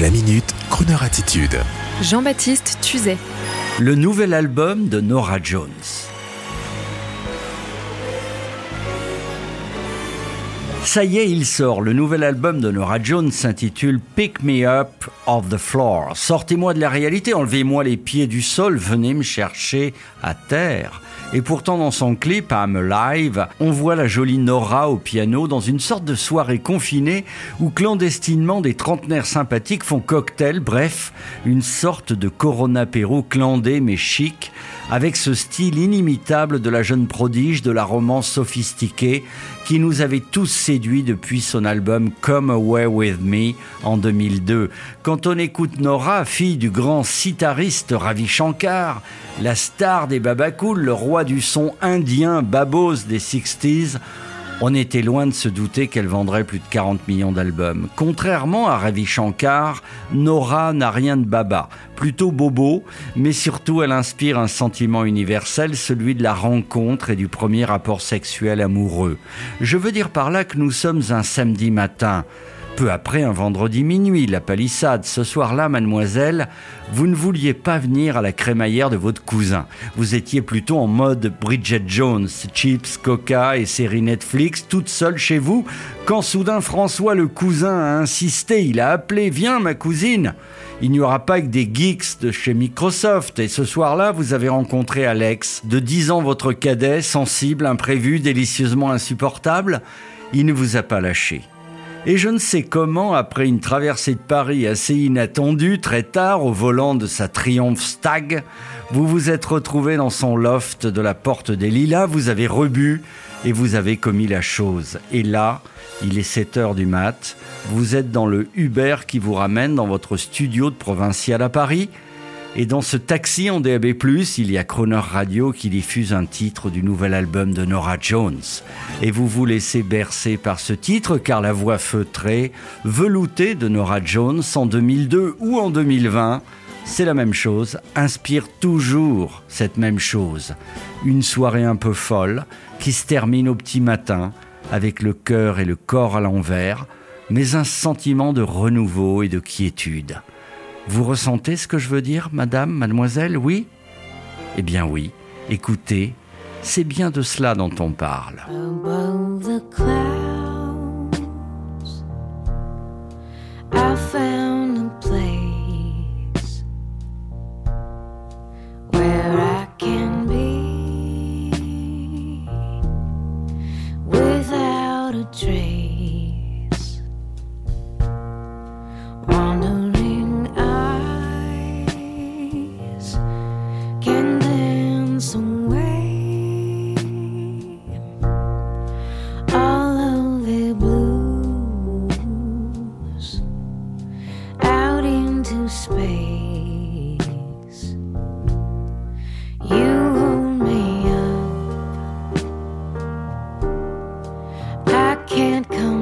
La minute, Kroneur attitude. Jean-Baptiste Tuzet. Le nouvel album de Nora Jones. Ça y est, il sort. Le nouvel album de Nora Jones s'intitule Pick Me Up Off the Floor. Sortez-moi de la réalité, enlevez-moi les pieds du sol, venez me chercher à terre. Et pourtant, dans son clip I'm Alive, on voit la jolie Nora au piano dans une sorte de soirée confinée où clandestinement des trentenaires sympathiques font cocktail, bref, une sorte de Corona Perro clandé mais chic, avec ce style inimitable de la jeune prodige de la romance sophistiquée qui nous avait tous séduits depuis son album Come Away With Me en 2002. Quand on écoute Nora, fille du grand sitariste Ravi Shankar, la star des babacools, le roi du son indien babos des 60s, on était loin de se douter qu'elle vendrait plus de 40 millions d'albums. Contrairement à Ravi Shankar, Nora n'a rien de baba, plutôt bobo, mais surtout elle inspire un sentiment universel, celui de la rencontre et du premier rapport sexuel amoureux. Je veux dire par là que nous sommes un samedi matin. Peu après, un vendredi minuit, la palissade. Ce soir-là, mademoiselle, vous ne vouliez pas venir à la crémaillère de votre cousin. Vous étiez plutôt en mode Bridget Jones, chips, coca et série Netflix, toute seule chez vous, quand soudain François le cousin a insisté, il a appelé, viens ma cousine. Il n'y aura pas que des geeks de chez Microsoft. Et ce soir-là, vous avez rencontré Alex, de 10 ans votre cadet, sensible, imprévu, délicieusement insupportable. Il ne vous a pas lâché. Et je ne sais comment, après une traversée de Paris assez inattendue, très tard, au volant de sa Triumph Stag, vous vous êtes retrouvé dans son loft de la Porte des Lilas, vous avez rebu et vous avez commis la chose. Et là, il est 7 heures du mat, vous êtes dans le Uber qui vous ramène dans votre studio de provincial à Paris, et dans ce taxi en DAB+, il y a Croner Radio qui diffuse un titre du nouvel album de Nora Jones. Et vous vous laissez bercer par ce titre car la voix feutrée, veloutée de Nora Jones en 2002 ou en 2020, c'est la même chose, inspire toujours cette même chose. Une soirée un peu folle qui se termine au petit matin avec le cœur et le corps à l'envers, mais un sentiment de renouveau et de quiétude. Vous ressentez ce que je veux dire, madame, mademoiselle, oui? Eh bien oui, écoutez, c'est bien de cela dont on parle. space. You hold me up. I can't come.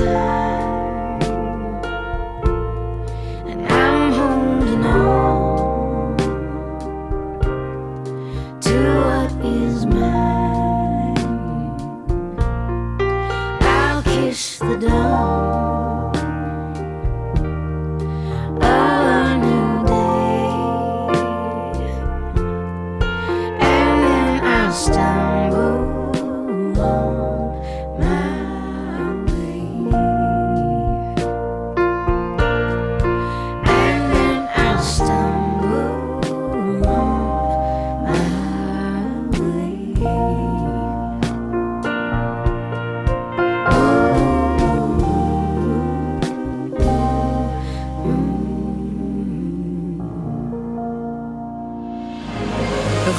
time